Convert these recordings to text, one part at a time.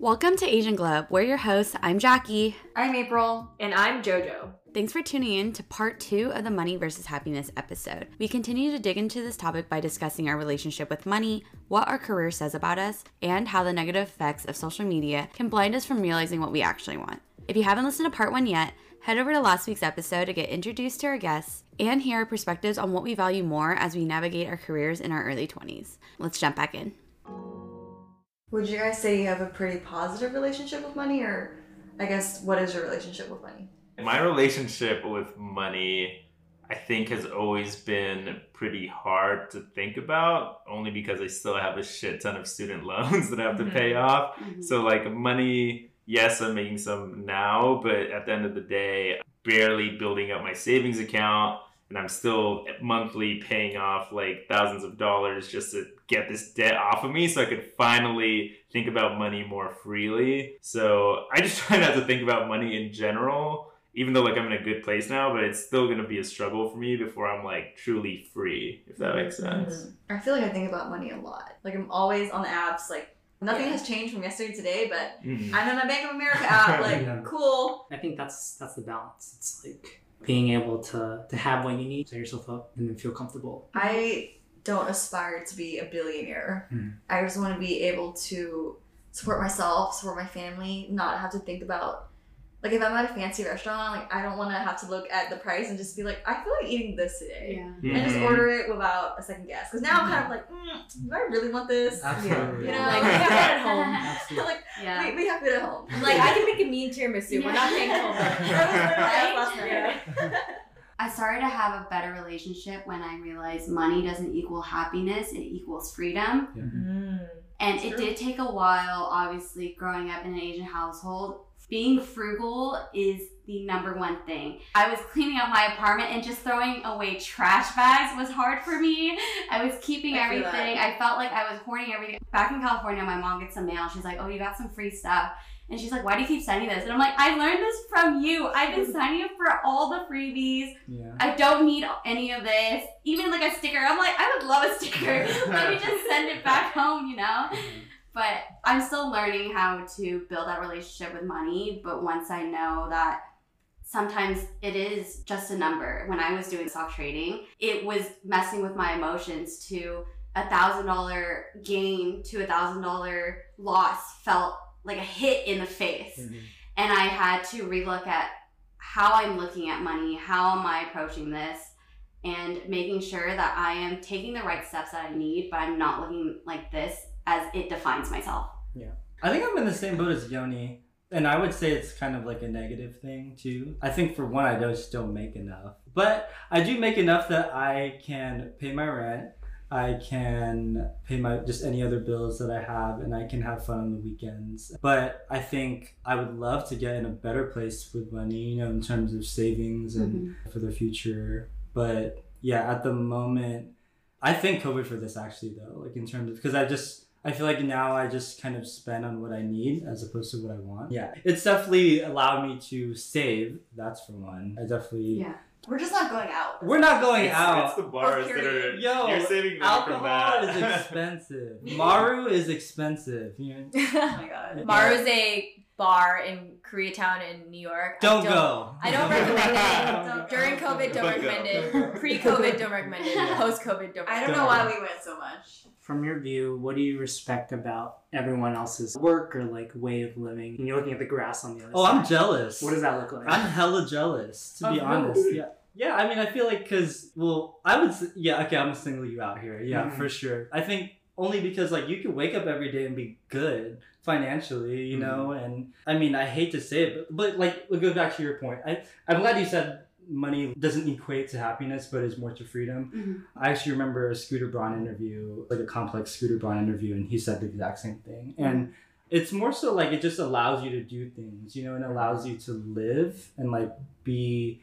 Welcome to Asian Glow. We're your hosts. I'm Jackie. I'm April. And I'm JoJo. Thanks for tuning in to part two of the Money versus Happiness episode. We continue to dig into this topic by discussing our relationship with money, what our career says about us, and how the negative effects of social media can blind us from realizing what we actually want. If you haven't listened to part one yet, head over to last week's episode to get introduced to our guests and hear our perspectives on what we value more as we navigate our careers in our early 20s. Let's jump back in. Would you guys say you have a pretty positive relationship with money, or I guess what is your relationship with money? My relationship with money, I think, has always been pretty hard to think about, only because I still have a shit ton of student loans that I have to pay off. Mhm. So, like, money, yes, I'm making some now, but at the end of the day, barely building up my savings account. And I'm still monthly paying off like thousands of dollars just to get this debt off of me so I could finally think about money more freely. So I just try not to think about money in general, even though like I'm in a good place now, but it's still gonna be a struggle for me before I'm like truly free, if that makes sense. Mhm. I feel like I think about money a lot. Like I'm always on the apps. Like nothing Yeah. has changed from yesterday to today, but Mhm. I'm in my Bank of America app. Like Yeah. cool. I think that's that's the balance. It's like being able to to have what you need, set yourself up, and then feel comfortable. I don't aspire to be a billionaire. Hmm. I just want to be able to support myself, support my family, not have to think about like if I'm at a fancy restaurant, like I don't want to have to look at the price and just be like, I feel like eating this today. Yeah. And just Mhm. order it without a second guess. Because now I'm kind of like, mm, do I really want this? Absolutely. You know, Like, we have that at home. Like Yeah. we, we have it at home. Like, I can make a mean tiramisu. We're not paying twelve That was literally Right? I started to have a better relationship when I realized money doesn't equal happiness, it equals freedom. Mm. And That's it true. did take a while, obviously, growing up in an Asian household. Being frugal is the number one thing. I was cleaning up my apartment and just throwing away trash bags was hard for me. I was keeping I everything. that. I felt like I was hoarding everything. Back in California, my mom gets some mail. She's like, Oh, you got some free stuff. And she's like, Why do you keep sending this? And I'm like, I learned this from you. I've been signing up for all the freebies. Yeah. I don't need any of this. Even like a sticker. I'm like, I would love a sticker. Let me just send it back home, you know? Mm-hmm. But I'm still learning how to build that relationship with money. But once I know that sometimes it is just a number, when I was doing stock trading, it was messing with my emotions to a thousand dollar gain to a thousand dollar loss felt like a hit in the face Mhm. and I had to relook at how I'm looking at money, how am I approaching this, and making sure that I am taking the right steps that I need, but I'm not looking like this as it defines myself. Yeah. I think I'm in the same boat as Yoni. And I would say it's kind of like a negative thing too. I think for one, I don't still make enough. But I do make enough that I can pay my rent. I can pay my just any other bills that I have and I can have fun on the weekends. But I think I would love to get in a better place with money, you know, in terms of savings and mm-hmm. for the future. But yeah, at the moment, I thank COVID for this actually though, like in terms of because I just I feel like now I just kind of spend on what I need as opposed to what I want. Yeah, it's definitely allowed me to save. That's for one. I definitely. Yeah. We're just not going out. We're not going It's, out. it's the bars that are. Yo, you're saving money from Alcohol that. is expensive. Maru is expensive. You know? oh my god. Maru's a bar in Koreatown in New York. I Don't, go. I don't recommend it. Don't During. COVID, don't Don't recommend go. it. Pre-COVID, don't recommend it. Post-COVID, don't. I don't know why we went so much. From your view, what do you respect about everyone else's work or like way of living? And you're looking at the grass on the other Oh, side. I'm jealous. What does that look like? I'm hella jealous, to Oh, be really? honest. Yeah. Yeah, I mean, I feel like, because, well, I would, yeah, okay, I'm gonna single you out here. Yeah, Mhm. for sure. I think only because, like, you can wake up every day and be good financially, you know? And I mean, I hate to say it, but, but like, go back to your point. I, I'm glad you said money doesn't equate to happiness, but is more to freedom. Mhm. I actually remember a Scooter Braun interview, like a complex Scooter Braun interview, and he said the exact same thing. And it's more so like it just allows you to do things, you know, and allows you to live and like be.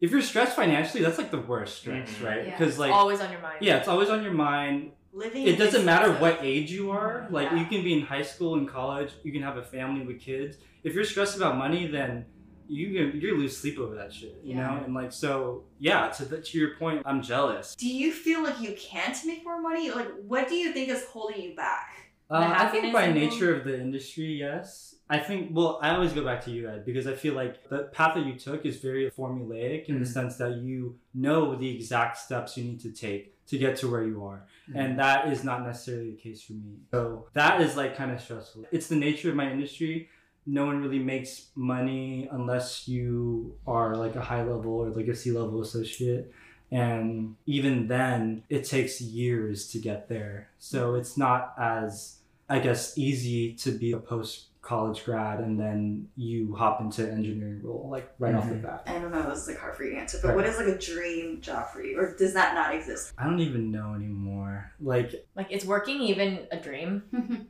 If you're stressed financially, that's like the worst stress, Mhm. right? Yeah. Because like, Always on your mind. yeah, it's always on your mind. Living. It doesn't matter what age you are. Like Yeah. you can be in high school and college. You can have a family with kids. If you're stressed about money, then you you lose sleep over that shit. You Yeah. know, and like so, yeah. To the, to your point, I'm jealous. Do you feel like you can't make more money? Like, what do you think is holding you back? Uh, I think by nature of the industry, yes. I think, well, I always go back to you, Ed, because I feel like the path that you took is very formulaic in the Mhm. sense that you know the exact steps you need to take to get to where you are. And mm-hmm. that is not necessarily the case for me. So that is like kind of stressful. It's the nature of my industry. No one really makes money unless you are like a high level or like a C level associate. And even then, it takes years to get there. So it's not as, I guess, easy to be a post college grad and then you hop into engineering role like right off the Mhm. bat. I don't know. This is like hard for you to answer, but Right. what is like a dream job for you, or does that not exist? I don't even know anymore. Like, Like, is working even a dream?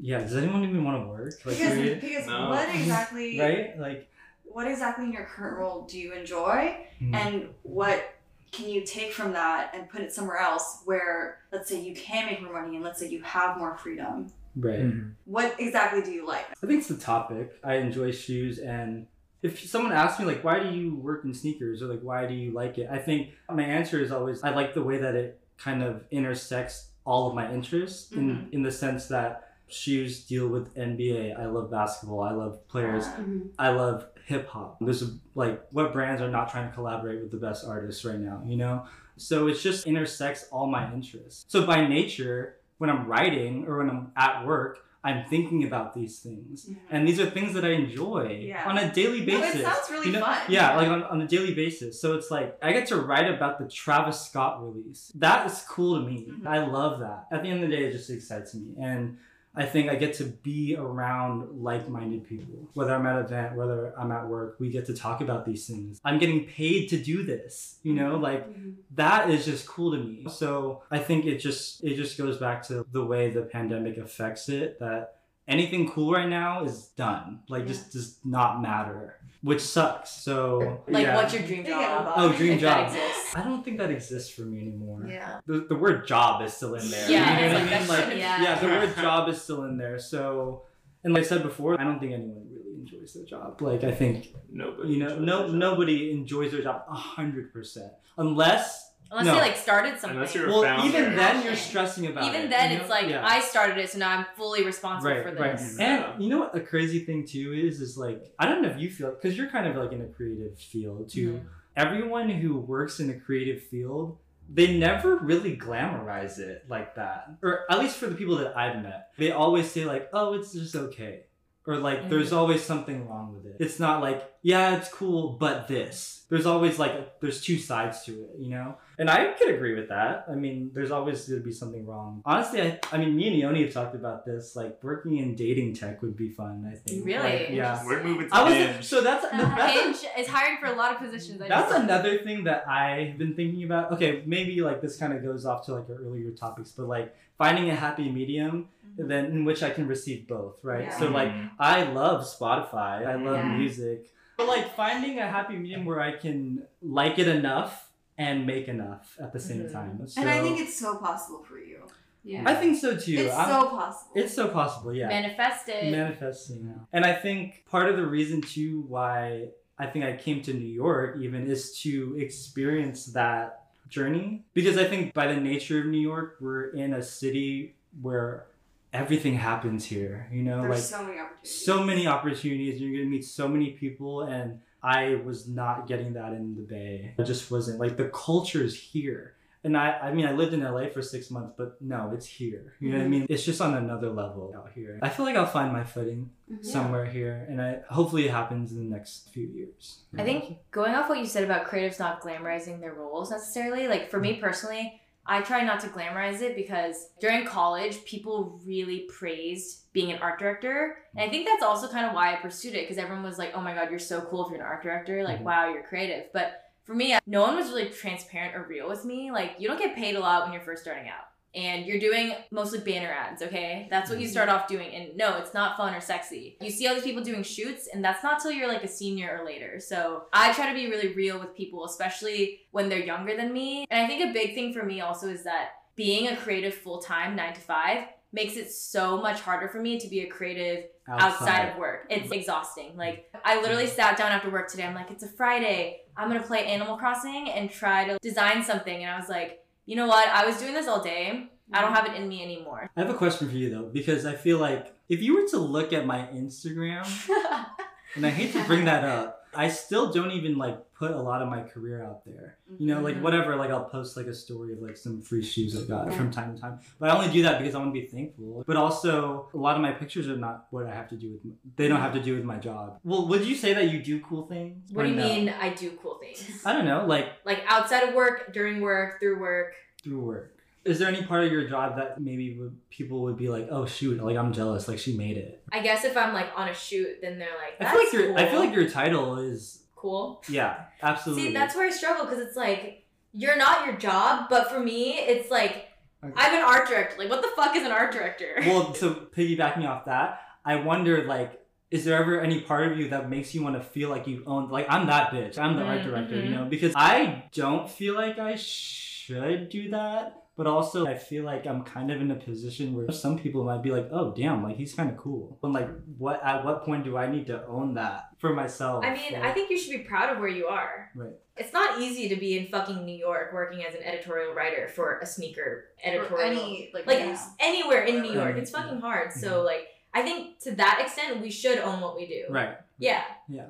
yeah, does anyone even want to work? Like, Because, because No. what exactly, right? Like, what exactly in your current role do you enjoy, hmm. and what can you take from that and put it somewhere else where, let's say, you can make more money, and let's say you have more freedom. Right. Mhm. What exactly do you like? I think it's the topic. I enjoy shoes, and if someone asks me like, "Why do you work in sneakers?" or like, "Why do you like it?" I think my answer is always, I like the way that it kind of intersects all of my interests in Mhm. in the sense that shoes deal with NBA. I love basketball. I love players. Uh, Mhm. I love hip hop. There's a, like what brands are not trying to collaborate with the best artists right now, you know? So it just intersects all my interests. So by nature, when I'm writing or when I'm at work, I'm thinking about these things. Mhm. And these are things that I enjoy Yeah. on a daily No, basis. it sounds really You know- fun. Yeah, like on, on a daily basis. So it's like I get to write about the Travis Scott release. That is cool to me. Mhm. I love that. At the end of the day, it just excites me. And I think I get to be around like-minded people. Whether I'm at an event, whether I'm at work, we get to talk about these things. I'm getting paid to do this. You know, like Mhm. that is just cool to me. So I think it just it just goes back to the way the pandemic affects it that anything cool right now is done. Like just does not matter, which sucks. So Like, yeah. what's your dream They get job? involved. Oh, dream if that job. exists. I don't think that exists for me anymore. Yeah. The, the word job is still in there. Yeah, you know what like I mean? Like, Yeah. yeah, the word job is still in there. So, and like I said before, I don't think anyone really enjoys their job. Like I think Nobody. you know, enjoys no their job. nobody enjoys their job a hundred percent, unless Unless No. you like started something. Unless you're a well, founder. even then you're stressing about it. Even then, you know? it's like Yeah. I started it, so now I'm fully responsible right, for right. this. Yeah. And you know what a crazy thing too is is like I don't know if you feel because you're kind of like in a creative field too. Mhm. Everyone who works in a creative field, they never really glamorize it like that, or at least for the people that I've met, they always say like, "Oh, it's just okay," or like, mm-hmm. "There's always something wrong with it." It's not like, "Yeah, it's cool, but this." There's always like there's two sides to it, you know. And I could agree with that. I mean, there's always going to be something wrong. Honestly, I, I mean, me and Yoni have talked about this. Like, working in dating tech would be fun, I think. Really? Like, yeah. We're moving to I was Hinge. so that's uh, that's, a, Hinge is hiring for a lot of positions. I that's just- another thing that I've been thinking about. Okay, maybe like this kind of goes off to like our earlier topics, but like finding a happy medium then in which I can receive both, right? Yeah. So like Mhm. I love Spotify, I love Yeah. music, but like finding a happy medium where I can like it enough and make enough at the same Mhm. time. So, And I think it's so possible for you. Yeah. I think so too. It's I'm- so possible. it's so possible, yeah. manifest it. manifesting now. And I think part of the reason too why I think I came to New York even is to experience that journey because I think by the nature of New York we're in a city where everything happens here, you know, There's like so many opportunities. so many opportunities you're going to meet so many people and I was not getting that in the Bay. It just wasn't like the culture is here. And I, I mean, I lived in LA for six months, but no, it's here. You know what I Mhm. mean? It's just on another level out here. I feel like I'll find my footing Mhm. somewhere here, and I hopefully it happens in the next few years. I think going off what you said about creatives not glamorizing their roles necessarily, like for me personally, I try not to glamorize it because during college, people really praised being an art director. And I think that's also kind of why I pursued it because everyone was like, oh my God, you're so cool if you're an art director. Like, Mhm. wow, you're creative. But for me, no one was really transparent or real with me. Like, you don't get paid a lot when you're first starting out. And you're doing mostly banner ads, okay? That's what you mm-hmm. start off doing. And no, it's not fun or sexy. You see all these people doing shoots, and that's not till you're like a senior or later. So I try to be really real with people, especially when they're younger than me. And I think a big thing for me also is that being a creative full time, nine to five, makes it so much harder for me to be a creative outside of work. It's exhausting. Like mm-hmm. I literally sat down after work today. I'm like, it's a Friday. I'm gonna play Animal Crossing and try to design something. And I was like, you know what? I was doing this all day. I don't mm. have it in me anymore. I have a question for you though, because I feel like if you were to look at my Instagram, and I hate to bring that up, I still don't even like put a lot of my career out there. You know, like Mhm. whatever, like I'll post like a story of like some free shoes I got from time to time. But I only do that because I want to be thankful. But also, a lot of my pictures are not what I have to do with. They don't have to do with my job. Well, would you say that you do cool things? What do you no? mean I do cool things? I don't know, like Like outside of work, during work, through work. through work. Is there any part of your job that maybe would, people would be like, "Oh shoot, like I'm jealous, like she made it." I guess if I'm like on a shoot, then they're like, I feel like your. I feel like your title is cool. yeah, absolutely. See, that's where I struggle because it's like you're not your job, but for me, it's like Okay. I'm an art director. Like, what the fuck is an art director? well, so piggybacking off that, I wonder like, is there ever any part of you that makes you want to feel like you own like I'm that bitch, I'm the art Mm, director, you mhm. know? Because I don't feel like I should do that. But also, I feel like I'm kind of in a position where some people might be like, "Oh, damn! Like he's kind of cool." And like, what? At what point do I need to own that for myself? I mean, Like- I think you should be proud of where you are. Right. It's not easy to be in fucking New York working as an editorial writer for a sneaker Or editorial. any like, like news. anywhere in New York. Right. It's fucking hard. So mm-hmm. like I think to that extent we should own what we do. right. Yeah. Yeah.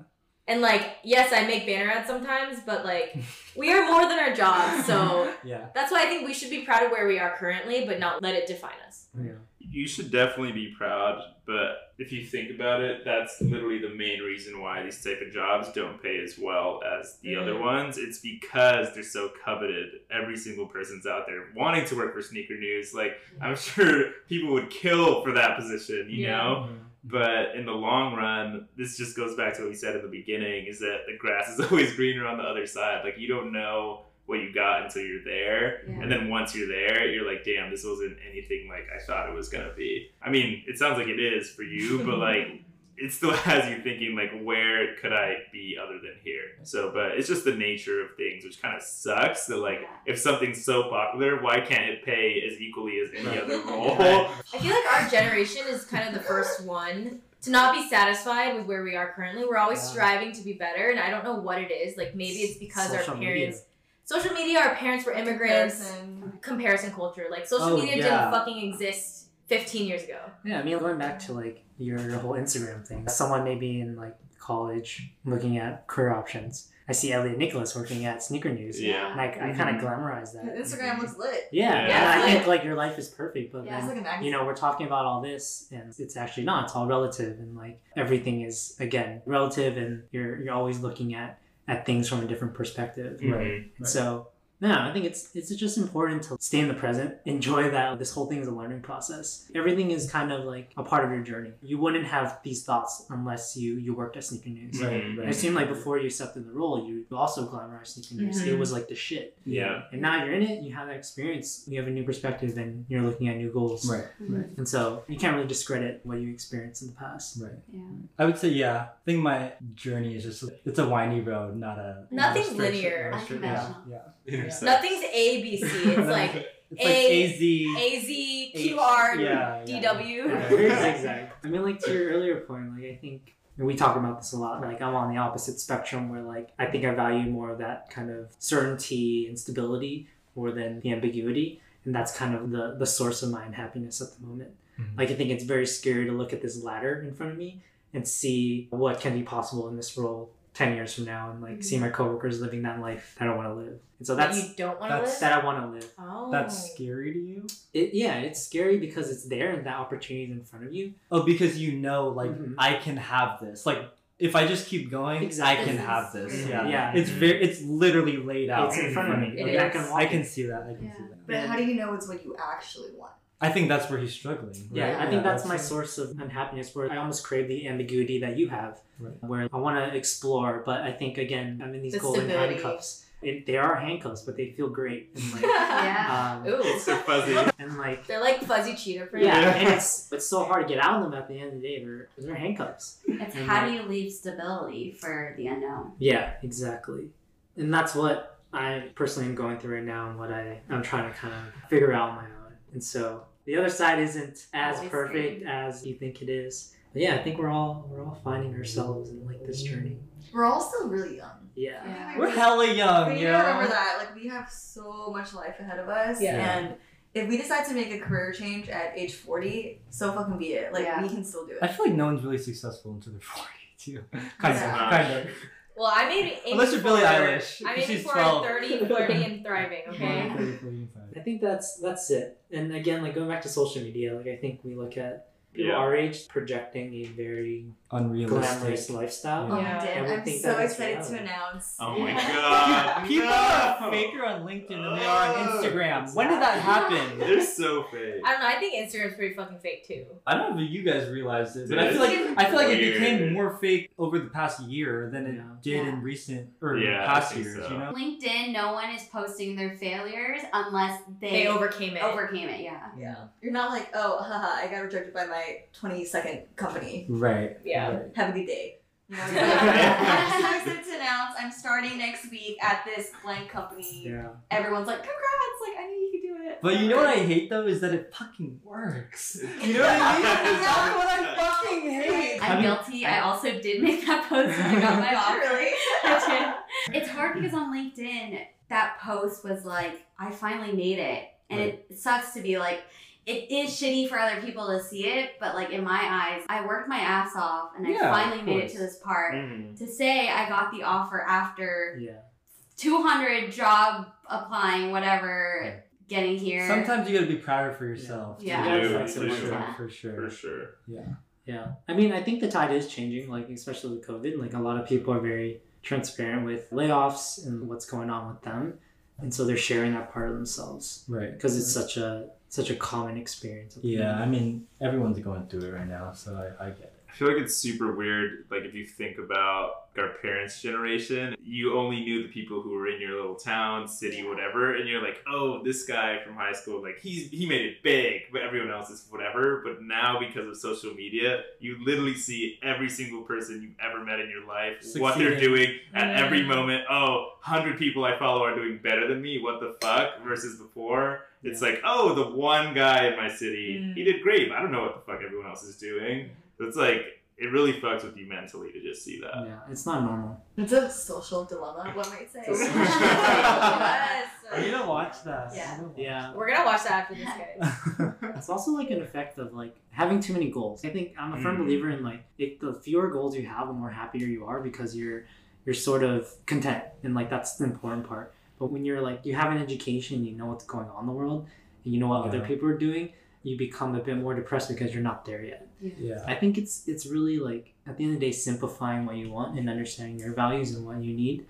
And like, yes, I make banner ads sometimes, but like we are more than our job. So Yeah. that's why I think we should be proud of where we are currently, but not let it define us. Yeah. You should definitely be proud, but if you think about it, that's literally the main reason why these type of jobs don't pay as well as the other Mm. ones. It's because they're so coveted. Every single person's out there wanting to work for sneaker news. Like I'm sure people would kill for that position, you Yeah. know? But in the long run, this just goes back to what we said in the beginning is that the grass is always greener on the other side. Like you don't know what you got until you're there. Yeah. And then once you're there, you're like, damn, this wasn't anything like I thought it was gonna be. I mean, it sounds like it is for you, but like it still has you thinking like where could I be other than here? So but it's just the nature of things, which kind of sucks that like if something's so popular, why can't it pay as equally as any other role? I feel like our generation is kind of the first one to not be satisfied with where we are currently. We're always Yeah. striving to be better, and I don't know what it is. Like maybe it's because Social our media. parents, social media, our parents were immigrants, Comparison. comparison culture. Like social Oh, media yeah. didn't fucking exist 15 years ago. Yeah, I mean, going back to like your, your whole Instagram thing, someone maybe in like college looking at career options. I see Elliot Nicholas working at Sneaker News. Yeah. And I, I kind of glamorize that. Instagram looks lit. Yeah, Yeah. and I Yeah. think like your life is perfect, but Yeah, it's then like a you know we're talking about all this, and it's actually not. It's all relative, and like everything is again relative, and you're you're always looking at at things from a different perspective. Mhm. Right. And So no, I think it's it's just important to stay in the present, enjoy that this whole thing is a learning process. Everything is kind of like a part of your journey. You wouldn't have these thoughts unless you you worked at Sneaker News. Right. Mhm. Right. It seemed like before you accepted the role, you also glamorized Sneaker News. It Mhm. was like the shit. Yeah. And now you're in it, you have that experience, you have a new perspective, and you're looking at new goals. Right. Right. And so you can't really discredit what you experienced in the past. Right. Yeah. I would say yeah. I think my journey is just it's a windy road, not a nothing not a straight- linear. not a straight- Yeah. Unconventional. Yeah. Nothing's A B C. It's like It's like A- AZ. A Z Q R yeah, D yeah. W. Yeah, very zigzag. I mean, like to your earlier point, like I think we talk about this a lot. Like I'm on the opposite spectrum where like I think I value more of that kind of certainty and stability more than the ambiguity, and that's kind of the the source of my unhappiness at the moment. Mhm. Like I think it's very scary to look at this ladder in front of me and see what can be possible in this role 10 years from now and like see my coworkers living that life that I don't want to live. And so That that's you don't want to that's- live. that I want to live. Oh. That's scary to you? It, yeah, it's scary because it's there and that opportunity is in front of you. Oh, because you know, like Mhm. I can have this. Like if I just keep going, Exactly. I can have this. really- Yeah. Yeah. It's very. It's literally laid out It's in front of me. It Like, I can I can see that. I can Yeah. see that. But how do you know it's what you actually want? I think that's where he's struggling. Yeah, right? I think that's my it. source of unhappiness where I almost crave the ambiguity that you have, Right. where I want to explore, but I think again, I'm in these The golden stability. handcuffs. It, they are handcuffs, but they feel great. And like, Yeah. um, Ooh. It's so fuzzy. and like, They're like fuzzy cheetah print. yeah, Yeah. and it's it's so hard to get out of them at the end of the day. They're they're handcuffs. It's And how like- do you leave stability for the unknown? Yeah, exactly. And that's what I personally am going through right now and what I, I'm trying to kind of figure out on my own. And so the other side isn't as Always perfect as you think it is. But yeah, I think we're all we're all finding ourselves in like this journey. We're all still really young. Yeah. Yeah. We're hella young, We need yo. to remember that. Like we have so much life ahead of us, Yeah. and if we decide to make a career change at age 40, so fucking be it. Like, Yeah. we can still do it. I feel like no one's really successful until they're 40 too. kind Yeah. of, kind of. Well, I made it. Unless you're Billie Eilish. I made it She's for 12. 30, flirty, and thriving. Okay. I think that's that's it. And again, like going back to social media, like I think we look at people Yeah. our age projecting a very glamorous Unrealistic. lifestyle. Oh, Yeah. Dan, And I'm think so excited reality. to announce. Oh my god. People no. are faker on LinkedIn than they are on oh, Instagram. When did that happen? They're so fake. I don't know. I think Instagram's pretty fucking fake too. I don't know if you guys realized it, but I feel like I feel like it became more fake over the past year than it Yeah. did Yeah. in recent or Yeah, past years. so. You know, LinkedIn, no one is posting their failures unless they, They overcame it. overcame it. Yeah. Yeah. You're not like, oh, haha, I got rejected by my 20 second company. right? Yeah. right. Have a good day. You know, you're I'm excited to announce I'm starting next week at this blank company. Yeah. Everyone's like, congrats! Like, I knew you could do it. But you know what I hate though is that it fucking works. You know what I mean? That's what I fucking hate. I'm I mean, guilty. I also did make that post when I got my offer. Really? I did. It's hard because on LinkedIn, that post was like, I finally made it. And it sucks to be like, it is shitty for other people to see it, but like in my eyes, I worked my ass off and I Yeah, finally made it to this part. Mhm. To say I got the offer after Yeah. 200 job applying, whatever, getting here. Sometimes you gotta be prouder for yourself. Yeah. You Yeah, flex for sure. For sure. For sure. Yeah. Yeah. I mean, I think the tide is changing, like, especially with COVID. Like, a lot of people are very transparent with layoffs and what's going on with them. And so they're sharing that part of themselves Right. because it's such a such a common experience. Yeah, I mean, everyone's going through it right now, so I, I get it. I feel like it's super weird. Like if you think about our parents' generation, you only knew the people who were in your little town, city, whatever, and you're like, oh, this guy from high school, like he's he made it big, but everyone else is whatever. But now because of social media, you literally see every single person you've ever met in your life, what they're doing at every Mm. moment. Oh, 100 people I follow are doing better than me. What the fuck? Versus before. It's like, oh, the one guy in my city, Mm. he did great. But I don't know what the fuck everyone else is doing. So it's like it really fucks with you mentally to just see that. Yeah, it's not normal. It's a social dilemma, one might say. It's a social yes. Are you gonna watch that? Yeah. Yeah. We're gonna watch that after this, guys. It's also like an effect of like having too many goals. I think I'm a firm Mm. believer in like if the fewer goals you have, the more happier you are because you're you're sort of content and like that's the important part. But when you're like you have an education, you know what's going on in the world, and you know what other people are doing, you become a bit more depressed because you're not there yet. Yeah. I think it's it's really like at the end of the day simplifying what you want and understanding your values and what you need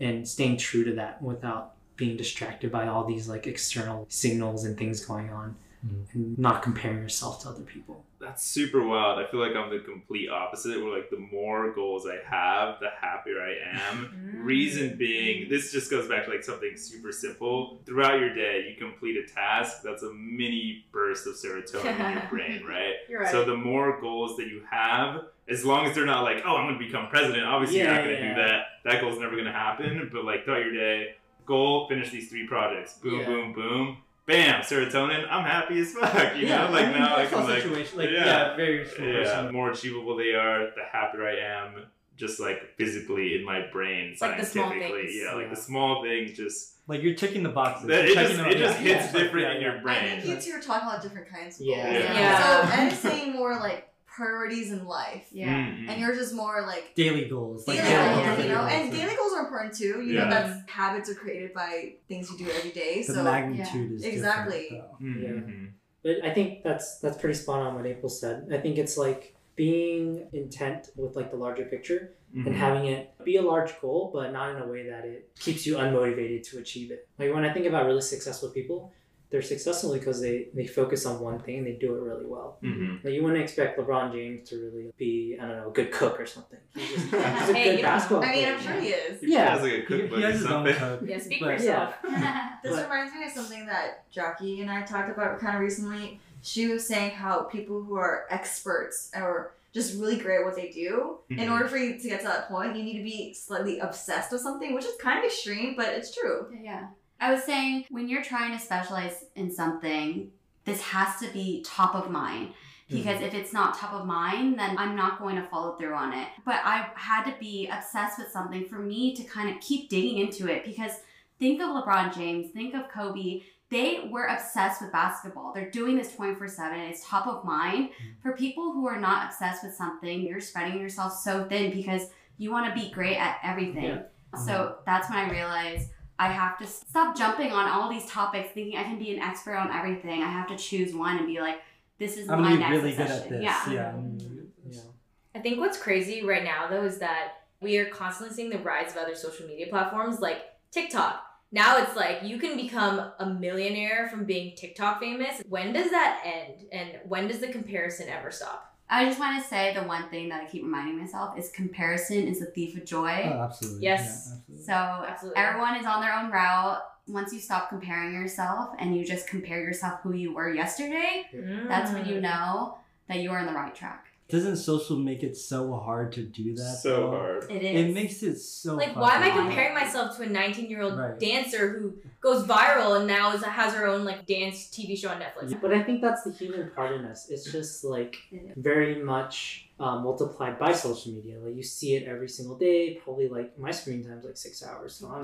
and staying true to that without being distracted by all these like external signals and things going on Mhm. and not comparing yourself to other people. That's super wild. I feel like I'm the complete opposite. Where like the more goals I have, the happier I am. Reason being, this just goes back to like something super simple. Throughout your day, you complete a task. That's a mini burst of serotonin in your brain, right? You're right. So the more goals that you have, as long as they're not like, oh, I'm going to become president. Obviously, you're not going to yeah. do that. That goal's never going to happen. But like throughout your day, goal, finish these three projects. Boom, Yeah. boom, boom. Bam, serotonin. I'm happy as fuck. You know, like now I that's can all like situation. Like, yeah. yeah, very yeah, the more achievable they are, the happier I am. Just like physically in my brain, like the small scientifically, things. yeah, like Yeah. the small things. Just Like you're ticking the boxes. that, You're it checking just them it off. just Yeah. hits different Yeah, in yeah. your I brain. think you two are talking about different kinds of Yeah. goals. Yeah. Yeah. So Ed is saying more like priorities in life. Yeah. Mhm. And yours is more like Daily goals. Like daily Yeah, goals, yeah, you know? goals, And daily goals are important too. You Yeah. know, that's habits are created by things you do every day. The So magnitude is Exactly. different, though. Mhm. But I think that's that's pretty spot on what April said. I think it's like being intent with like the larger picture Mhm. and having it be a large goal, but not in a way that it keeps you unmotivated to achieve it. Like when I think about really successful people, they're successful because they, they focus on one thing and they do it really well. Mhm. Like you wouldn't expect LeBron James to really be, I don't know, a good cook or something. He's, just, he's a Hey, good you don't know. basketball I mean, player. I'm sure he is. He Yeah. has like a He, cookbook he has his own cook. Yeah, speak for but- yourself. This But- reminds me of something that Jackie and I talked about kind of recently. She was saying how people who are experts or just really great at what they do, in Mhm. order for you to get to that point, you need to be slightly obsessed with something, which is kind of extreme, but it's true. Yeah. I was saying when you're trying to specialize in something, this has to be top of mind. Because mm-hmm. if it's not top of mind, then I'm not going to follow through on it. But I had to be obsessed with something for me to kind of keep digging into it because think of LeBron James, think of Kobe. They were obsessed with basketball. They're doing this 24 7. It's top of mind. Mm-hmm. For people who are not obsessed with something, you're spreading yourself so thin because you want to be great at everything. Yeah. So uh-huh. that's when I realized I have to stop jumping on all these topics thinking I can be an expert on everything. I have to choose one and be like, this is I'm my next really good obsession. at this. Yeah. Yeah. I'm gonna be good at this. Yeah. I think what's crazy right now though is that we are constantly seeing the rise of other social media platforms like TikTok. Now it's like you can become a millionaire from being TikTok famous. When does that end? And when does the comparison ever stop? I just want to say the one thing that I keep reminding myself is comparison is the thief of joy. Oh, absolutely. Yes. Yeah, absolutely. So Absolutely. everyone is on their own route. Once you stop comparing yourself and you just compare yourself who you were yesterday, that's when Mm. you know that you are on the right track. Doesn't social make it so hard to do that? So though? hard. It is. It makes it so. Like, why am I comparing myself to a 19 year old Right. dancer who goes viral and now is, has her own like dance TV show on Netflix? But I think that's the human part in us. It's just like very much uh, multiplied by social media. Like you see it every single day. Probably like my screen time's like six hours. So I'm,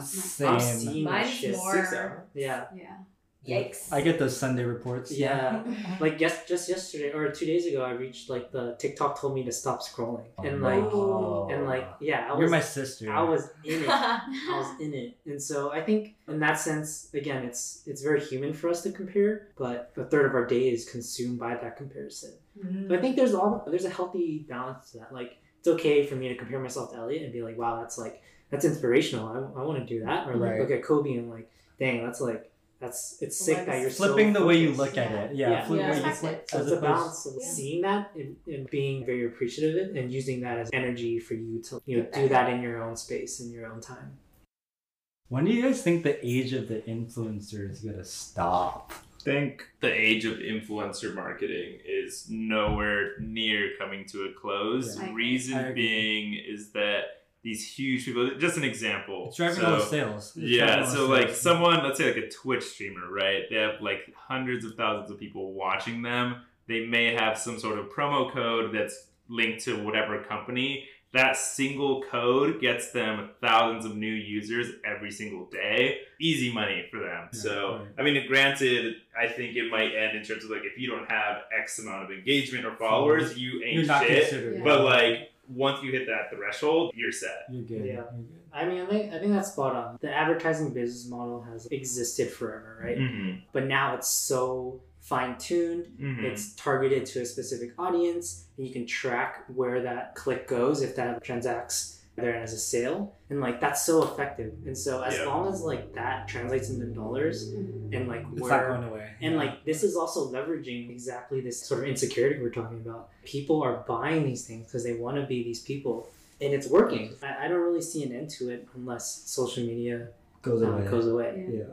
I'm seeing that Mine's shit. more- Six hours. Yeah. Yeah. Yikes. I get those Sunday reports. Yeah. like yes, just yesterday or two days ago, I reached like the TikTok told me to stop scrolling, oh, and like Oh. and like yeah, I was, You're my sister. I was in it. I was in it, and so I think in that sense, again, it's it's very human for us to compare, but a third of our day is consumed by that comparison. Mm-hmm. But I think there's all there's a healthy balance to that. Like it's okay for me to compare myself to Elliot and be like, wow, that's like that's inspirational. I, I want to do that, or like Right. look at Kobe and like, dang, that's like that's it's sick Like, that you're so flipping the way you look at Yeah. it. Yeah, Yeah. flip Yeah. the way you Perspective. flip. So as it's a balance of Yeah. seeing that and, and being very appreciative of it and using that as energy for you to you know do that in your own space in your own time. When do you guys think the age of the influencer is gonna stop? think the age of influencer marketing is nowhere near coming to a close. Yeah. Reason I agree. being is that these huge people. Just an example. It's driving So- all the sales. It's Yeah, all the so like sales. someone, let's say like a Twitch streamer, right? They have like hundreds of thousands of people watching them. They may have some sort of promo code that's linked to whatever company. That single code gets them thousands of new users every single day. Easy money for them. Yeah, so, right. I mean, granted, I think it might end in terms of like if you don't have X amount of engagement or followers, you ain't You're not shit. considered. But like once you hit that threshold, you're set. you're good. Yeah. You're good. I mean, I think, I think that's spot on. The advertising business model has existed forever, right? Mm-hmm. But now it's so fine tuned. Mm-hmm. It's targeted to a specific audience, and you can track where that click goes if that transacts there as a sale, and like that's so effective. And so as Yeah. long as like that translates into dollars, and like It's not going away. And Yeah. like this is also leveraging exactly this sort of insecurity we're talking about. People are buying these things because they want to be these people, and it's working. I, I don't really see an end to it unless social media goes uh, away. goes away. Yeah. Yeah.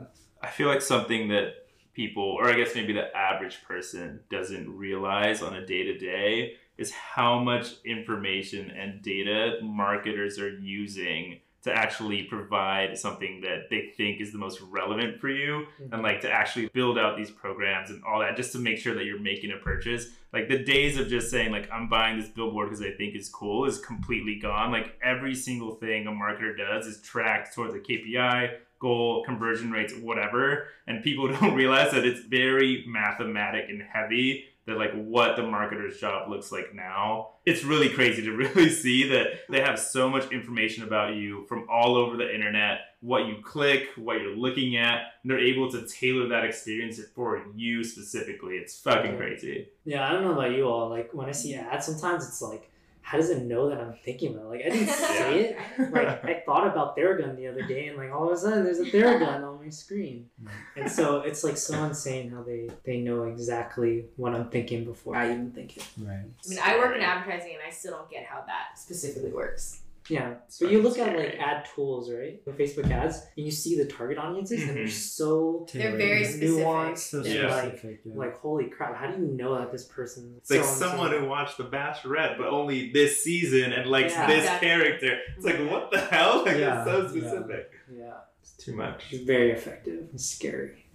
I feel like something that people, or I guess maybe the average person, doesn't realize on a day to day is how much information and data marketers are using to actually provide something that they think is the most relevant for you and mm-hmm. like to actually build out these programs and all that just to make sure that you're making a purchase. Like the days of just saying like i'm buying this billboard because i think it's cool is completely gone. Like every single thing a marketer does is tracked towards a kpi goal conversion rates whatever and people don't realize that it's very mathematic and heavy that like what the marketer's job looks like now. It's really crazy to really see that they have so much information about you from all over the internet what you click what you're looking at and they're able to tailor that experience for you specifically. It's fucking crazy. Yeah, I don't know about you all. Like when I see ads, sometimes it's like, how does it know that I'm thinking about? it? Like I didn't say it. Like I thought about Theragun the other day, and like all of a sudden there's a Theragun on my screen, and so it's like so insane how they they know exactly what I'm thinking before I even think it. Right. I mean, I work in advertising and I still don't get how that specifically works. Yeah, but you look at like ad tools, right? The Facebook ads, and you see the target audiences, and they're Mhm. so They're very nuanced. So and, Yeah. like, specific. yeah. like holy crap! How do you know that this person? It's like so-and-so? someone who watched The Bachelorette, but only this season and likes Yeah. this Exactly. character. It's like, what the hell? Like, Yeah, it's so yeah. specific. Yeah, It's too much. it's very effective and scary.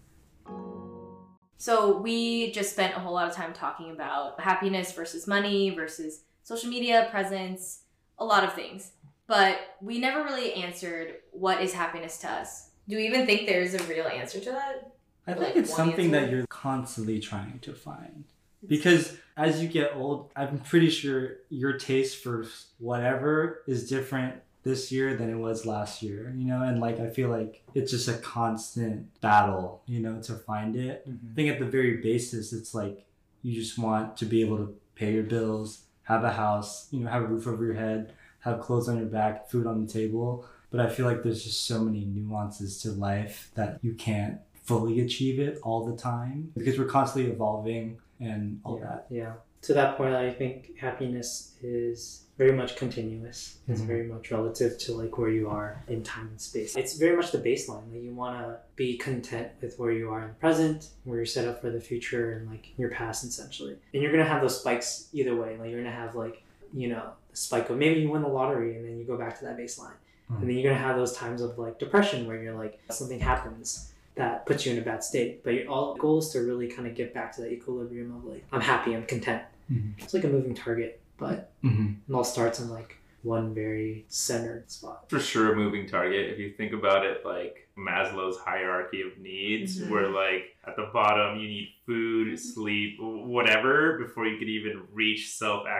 So we just spent a whole lot of time talking about happiness versus money versus social media presence, a lot of things. But we never really answered what is happiness to us. Do we even think there's a real answer to that? I think Like, it's something answer? that you're constantly trying to find. Because as you get old, I'm pretty sure your taste for whatever is different this year than it was last year, you know? And like, I feel like it's just a constant battle, you know, to find it. Mm-hmm. I think at the very basis, it's like you just want to be able to pay your bills, have a house, you know, have a roof over your head, have clothes on your back, food on the table. But I feel like there's just so many nuances to life that you can't fully achieve it all the time because we're constantly evolving and all yeah, that. Yeah. To that point, I think happiness is very much continuous. It's Mhm. very much relative to like where you are in time and space. It's very much the baseline. Like you want to be content with where you are in the present, where you're set up for the future, and like your past essentially. And you're gonna have those spikes either way. Like you're gonna have like you know spike of maybe you win the lottery and then you go back to that baseline, Mhm. and then you're gonna have those times of like depression where you're like something happens that puts you in a bad state. But your all goal is to really kind of get back to that equilibrium of like I'm happy, I'm content. Mhm. It's like a moving target, but Mm-hmm. it all starts in like one very centered spot. for sure a moving target if you think about it like maslow's hierarchy of needs Mhm. where like at the bottom you need food sleep whatever before you could even reach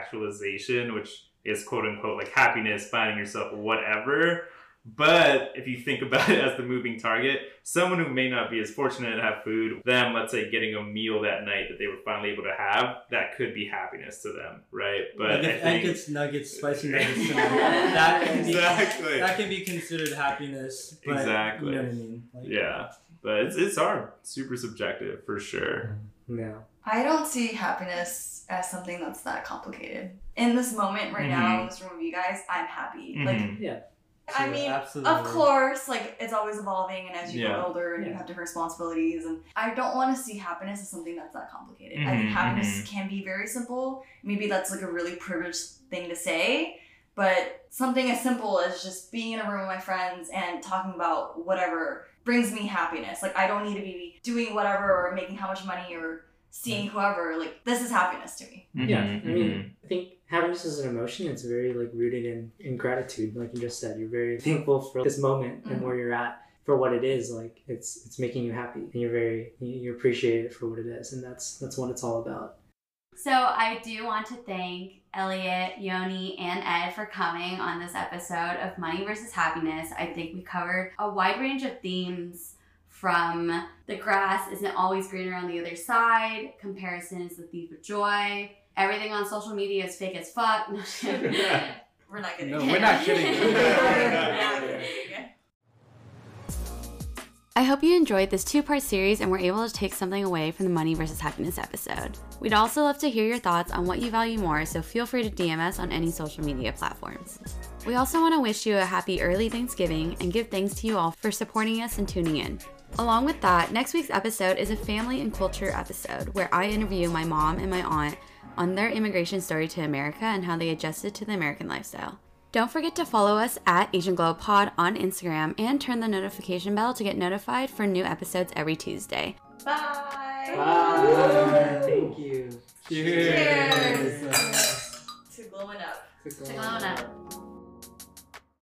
self-actualization which is quote unquote like happiness finding yourself whatever but if you think about it as the moving target someone who may not be as fortunate to have food them let's say getting a meal that night that they were finally able to have that could be happiness to them right but like I think, nuggets, nuggets, spicy nuggets, that can be Exactly. that can be considered happiness. But Exactly. You know what I mean? Like, Yeah, but it's it's hard, super subjective for sure. Yeah. I don't see happiness as something that's that complicated. In this moment right now, Mhm. in this room with you guys, I'm happy. Like, Mhm. I Sure, mean, absolutely. of course, like it's always evolving, and as you Yeah. get older and you have different responsibilities, and I don't want to see happiness as something that's that complicated. I think Mhm, happiness can be very simple. Maybe that's like a really privileged thing to say, but something as simple as just being in a room with my friends and talking about whatever brings me happiness. Like I don't need to be doing whatever or making how much money or seeing whoever. Like this is happiness to me. Yeah. I Mhm, mean, I think happiness is an emotion. It's very like rooted in, in gratitude, like you just said. You're very thankful for this moment and Mhm. where you're at for what it is. Like it's it's making you happy, and you're very you, you appreciate it for what it is, and that's that's what it's all about. So I do want to thank Elliot, Yoni, and Ed for coming on this episode of Money versus Happiness. I think we covered a wide range of themes from the grass isn't always greener on the other side, comparison is the thief of joy, everything on social media is fake as fuck. No. We're not kidding. No, we're not kidding. We're not kidding. I hope you enjoyed this two part series and were able to take something away from the money versus happiness episode. We'd also love to hear your thoughts on what you value more, so feel free to DM us on any social media platforms. We also want to wish you a happy early Thanksgiving and give thanks to you all for supporting us and tuning in. Along with that, next week's episode is a family and culture episode where I interview my mom and my aunt on their immigration story to America and how they adjusted to the American lifestyle. Don't forget to follow us at Asian Glow Pod on Instagram and turn the notification bell to get notified for new episodes every Tuesday. Bye. Bye. Thank you. Cheers. To glowing up. Good Glowing up.